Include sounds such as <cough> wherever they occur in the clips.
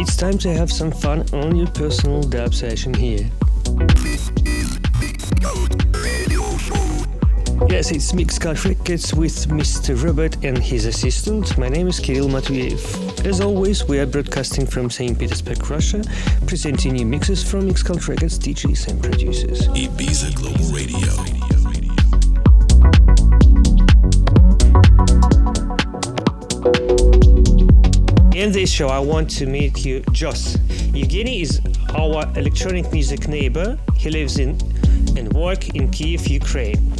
It's time to have some fun on your personal dub session here. Yes, it's Mixcult Records with Mr. Robert and his assistant. My name is Kirill Matveyev. As always, we are broadcasting from St. Petersburg, Russia, presenting you mixes from Mixcult Records DJs and producers. Ibiza Global Radio. This show, I want to meet you, Joss. Evgeny is our electronic music neighbor. He lives in and work in Kiev, Ukraine.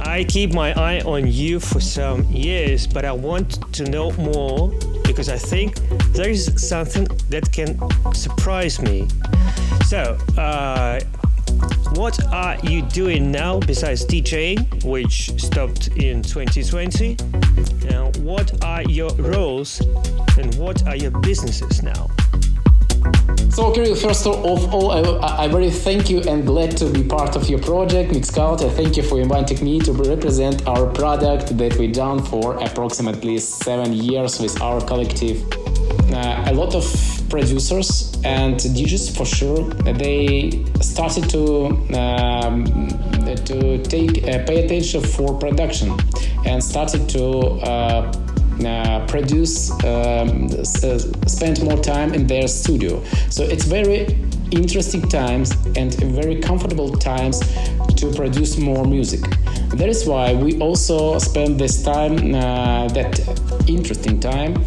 I keep my eye on you for some years, but I want to know more because I think there is something that can surprise me. So, uh, what are you doing now besides DJing, which stopped in 2020? And what are your roles and what are your businesses now? So, Kirill, first of all, I, I very thank you and glad to be part of your project, Mixcult. I thank you for inviting me to represent our product that we done for approximately seven years with our collective. Uh, a lot of producers and DJs for sure they started to um, to take uh, pay attention for production and started to uh, produce um, uh, spend more time in their studio. So it's very interesting times and very comfortable times to produce more music. That is why we also spend this time uh, that interesting time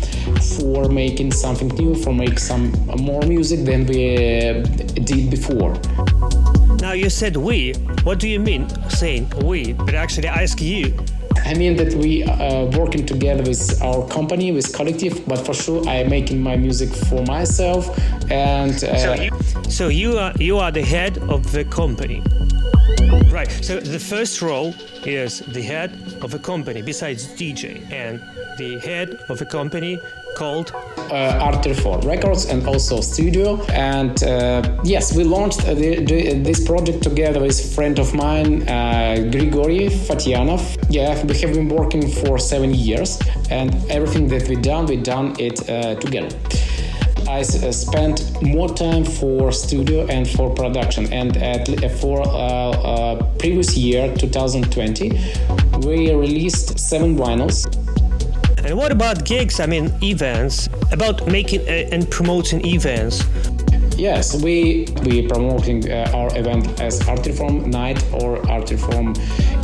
for making something new for make some more music than we uh, did before. Now you said we. What do you mean saying we? But actually i ask you I mean that we are uh, working together with our company, with Collective, but for sure I am making my music for myself. And uh, so, you, so you are you are the head of the company, right? So the first role is the head of a company besides DJ, and the head of a company called uh, Artreform Records and also studio. And uh, yes, we launched uh, the, the, this project together with a friend of mine, uh, Grigory Fatyanov. Yeah, we have been working for seven years, and everything that we done, we done it uh, together. I uh, spent more time for studio and for production. And at, for uh, uh, previous year, 2020, we released seven vinyls. And what about gigs? I mean, events. About making uh, and promoting events. Yes, we we promoting uh, our event as Artreform Night or Artreform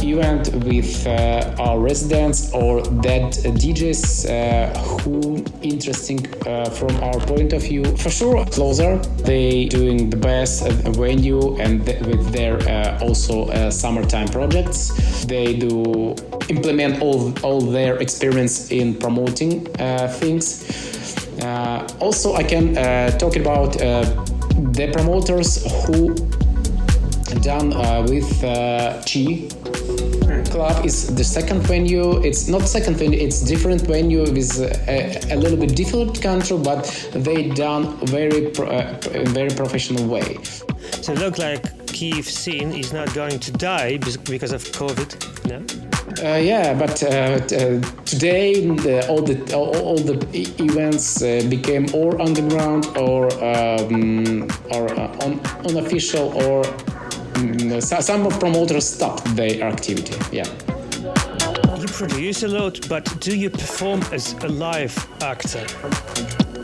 event with uh, our residents or that DJs uh, who interesting uh, from our point of view. For sure, closer they doing the best venue and th- with their uh, also uh, summertime projects. They do implement all all their experience in promoting things. Uh, also, I can uh, talk about uh, the promoters who done with Chi club is the second venue. It's not second venue. It's different venue with a, a little bit different country, but they done very pro, uh, very professional way. So it looks like Kiev scene is not going to die because of COVID. No. Uh, yeah, but uh, t- today the, all the all, all the e- events uh, became or underground or um, or uh, un- unofficial or um, some promoters stopped their activity. Yeah. You produce a lot, but do you perform as a live actor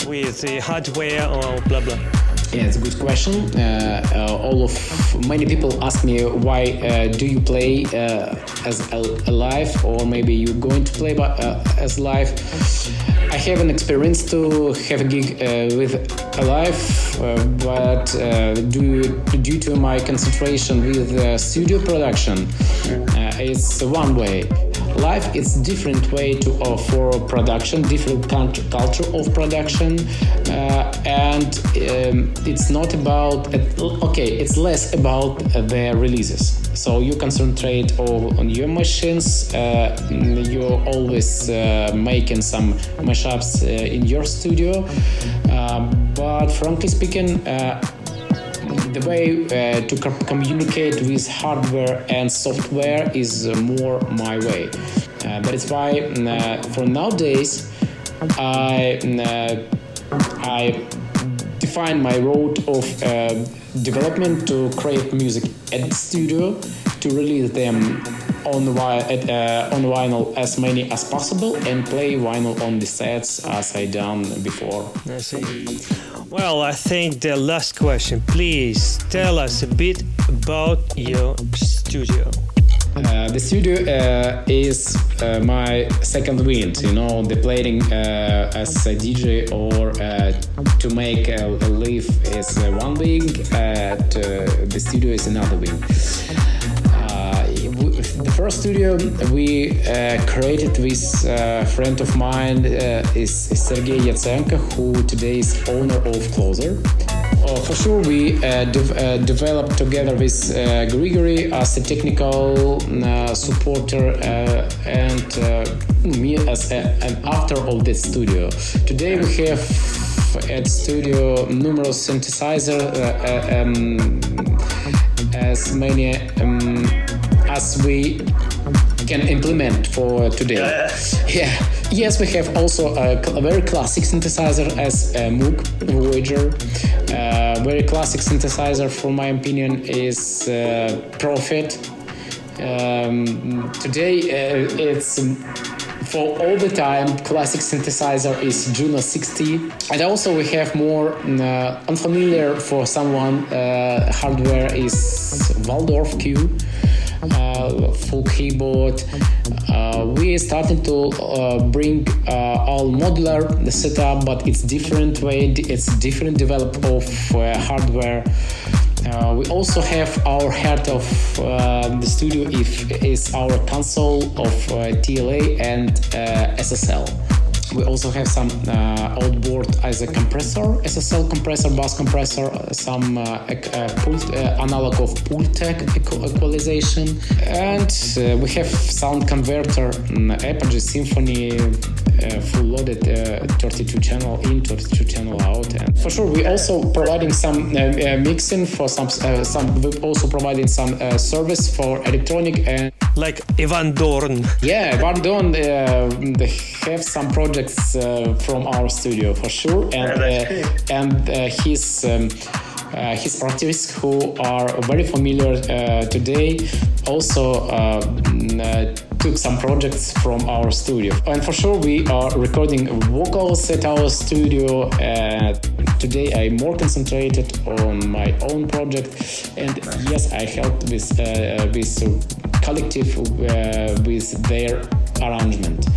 with the hardware or blah blah? Yeah, it's a good question. Uh, uh, all of many people ask me why uh, do you play uh, as a, live or maybe you're going to play uh, as live. I have an experience to have a gig uh, with a live, but due due to my concentration with studio production, it's one way life is different way to uh, for production different culture of production uh, and um, it's not about okay it's less about the releases. So you concentrate on your machines uh, you're always uh, making some mashups uh, in your studio. Uh, but frankly speaking the way uh, to co- communicate with hardware and software is uh, more my way. Uh, that is why uh, for nowadays I I define my road of development to create music at the studio to release them on uh, on vinyl as many as possible and play vinyl on the sets as I done before. I see. Well, I think the last question. Please tell us a bit about your studio. Uh, the studio uh, is uh, my second wind, you know, the playing uh, as a DJ or uh, to make a, a live is one wing, the studio is another wing the first studio we uh, created with a friend of mine uh, is, Sergei Yatsenko, who today is owner of Closer. Uh, for sure, we uh, de- uh, developed together with uh, Grigory as a technical supporter and me as a, an after of this studio. Today we have at studio numerous synthesizer um, as many um, as we can implement for today. Yeah. Yes, we have also a, a very classic synthesizer as a Moog Voyager. Uh, very classic synthesizer, for my opinion, is uh, Prophet. Um, today, uh, it's for all the time classic synthesizer is Juno 60 and also we have more uh, unfamiliar for someone uh, hardware is Waldorf Q uh, full keyboard. Uh, we started to uh, bring all modular setup, but it's different way. It's different develop of hardware. Uh, we also have our heart of uh, the studio if is our console of uh, TLA and SSL. We also have some uh, outboard as a compressor, SSL compressor, bus compressor, some uh, pult, uh, analog of Pultec equalization, and we have sound converter, um, Apogee Symphony, full loaded 32 channel in, 32 channel out, and for sure we also providing some mixing for some some. We also providing some service for electronic and like Ivan Dorn. Yeah, Ivan Dorn. they have some projects projects uh, from our studio for sure, and uh, and uh, his. Um, uh, his artists who are very familiar uh, today. Also uh, took some projects from our studio. And for sure we are recording vocals at our studio today. I'm more concentrated on my own project. And yes i helped with with collective with their arrangement.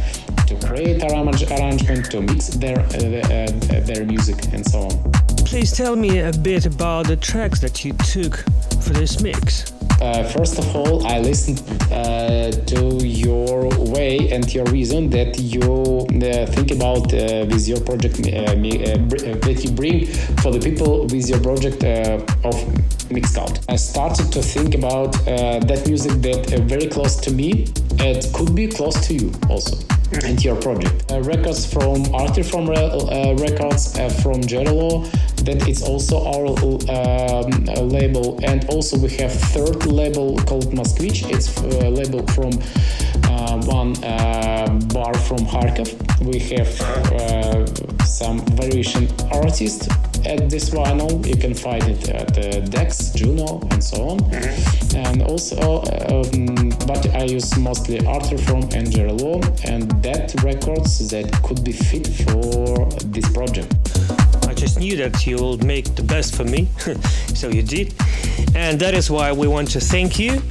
To create arrangement, to mix their uh, uh, their music, and so on. Please tell me a bit about the tracks that you took for this mix. Uh, first of all, I listened uh, to your way and your reason that you uh, think about uh, with your project that you bring for the people with your project of Mixcult. I started to think about that music that very close to me. It could be close to you also and your project. Uh, records from Artreform uh, Records uh, from Jerelo, that it's also our um, label, and also we have third label called Moskvich. It's a uh, label from uh, one uh, bar from Kharkov. We have some variation artists at this vinyl. You can find it at uh, Decks, Juno, and so on. Mm-hmm. And also, um, but I use mostly Arthur from Angelo and that records that could be fit for this project. I just knew that you would make the best for me, <laughs> so you did. And that is why we want to thank you.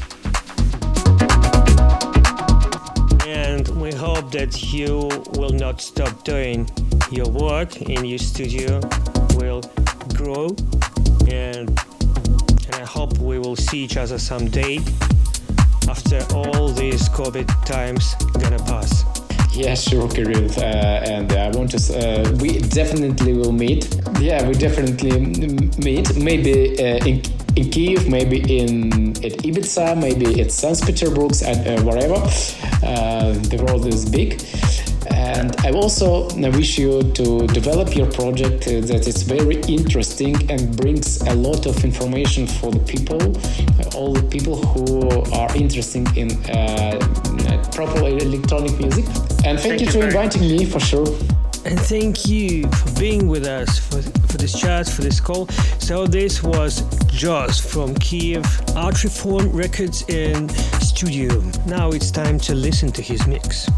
And we hope that you will not stop doing your work in your studio will grow and and I hope we will see each other someday after all these COVID times gonna pass. Yeah, sure, Kirill. Uh, and I want to. Uh, we definitely will meet. Yeah, we definitely meet. Maybe uh, in in Kiev, maybe in at Ibiza, maybe at St. Petersburg, and uh, wherever. Uh, the world is big. And I also wish you to develop your project uh, that is very interesting and brings a lot of information for the people, all the people who are interested in uh, proper electronic music. And thank, thank you, for inviting me for sure. and thank you for being with us for, for this chat, for this call. So this was Joss from Kiev Artreform Records in Studio. Now it's time to listen to his mix.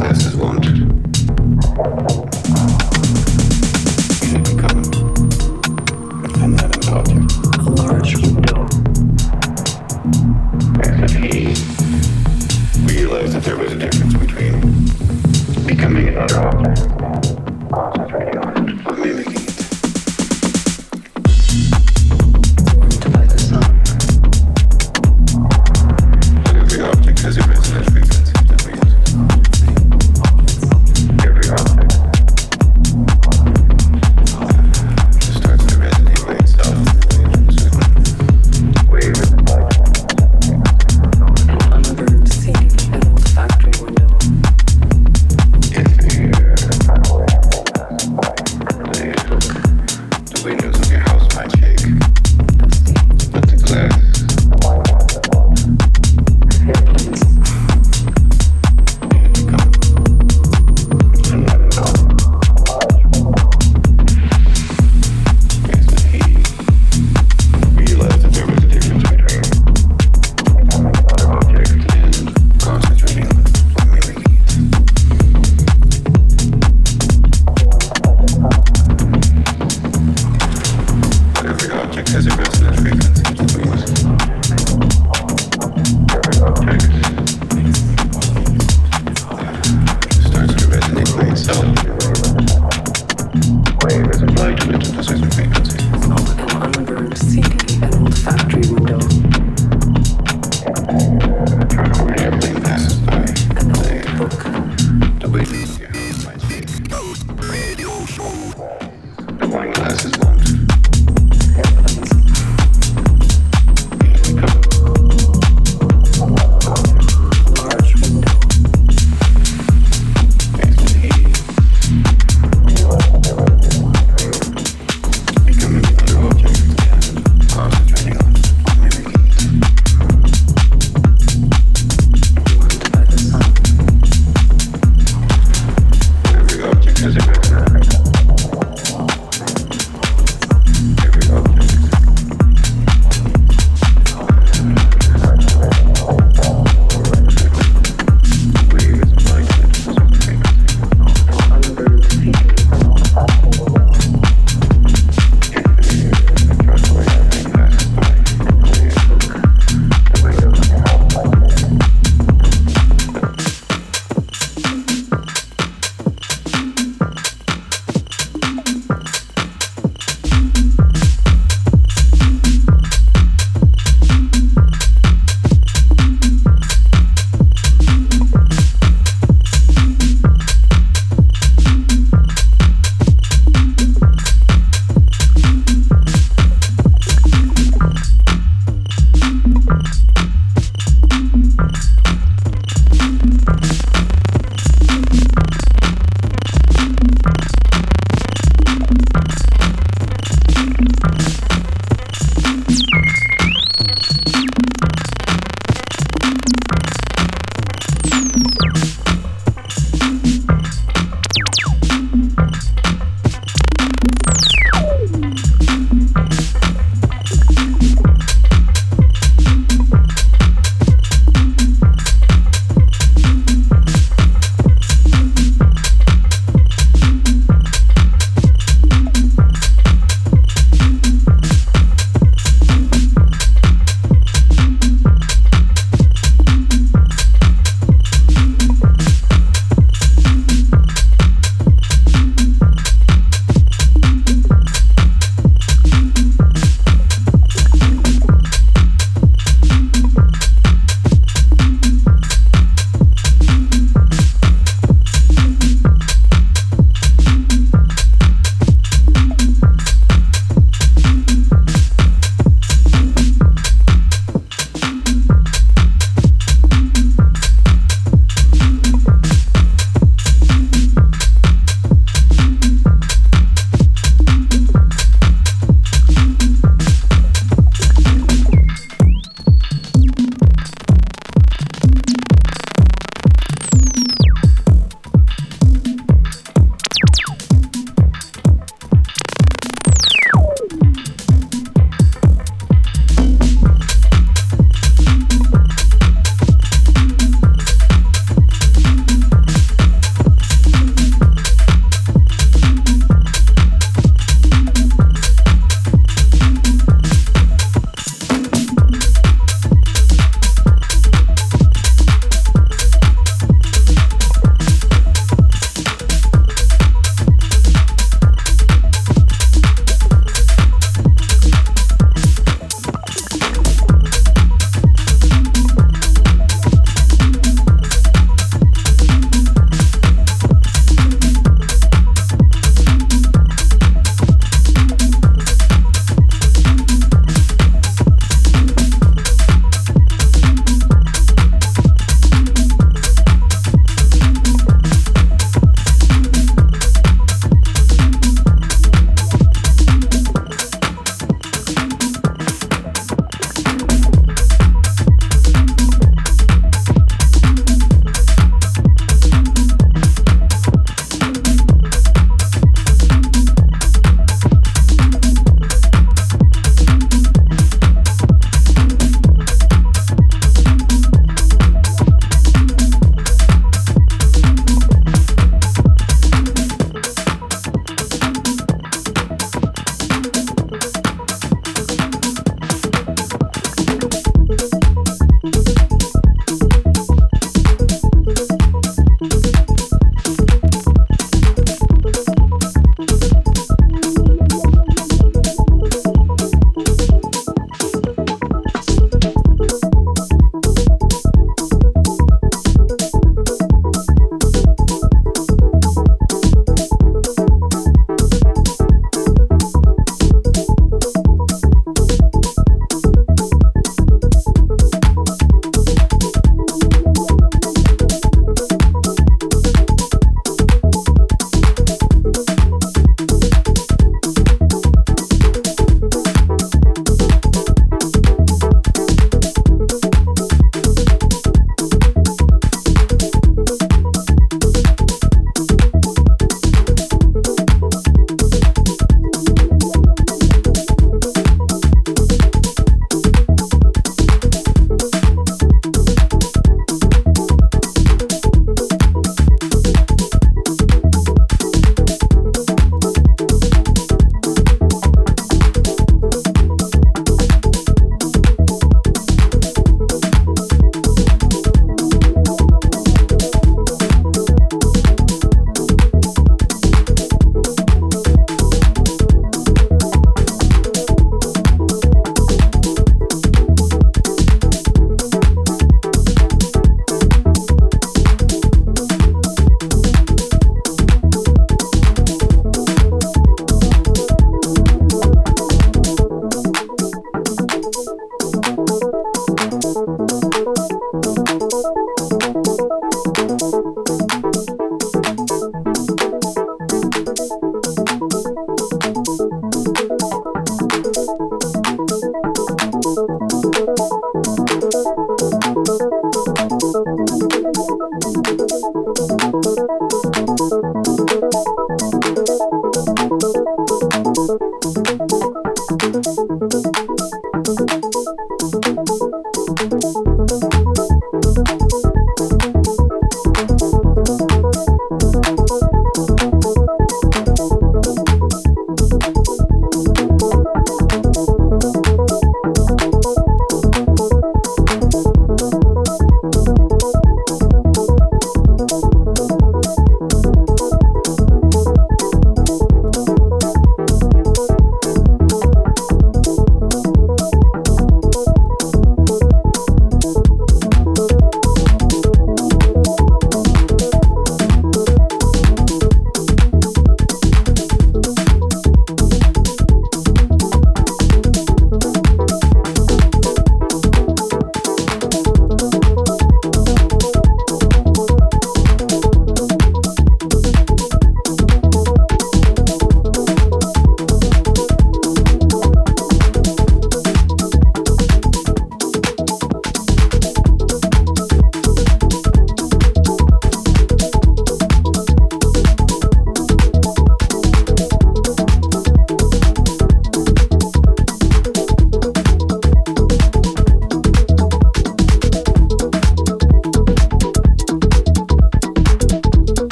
class is wanted.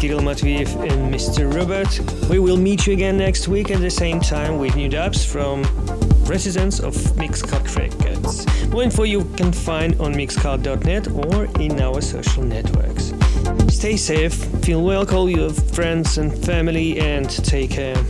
Kirill Matviev and Mr. Robert. We will meet you again next week at the same time with new dubs from residents of Mixcult Records. More info you can find on mixcult.net or in our social networks. Stay safe, feel well, call your friends and family, and take care.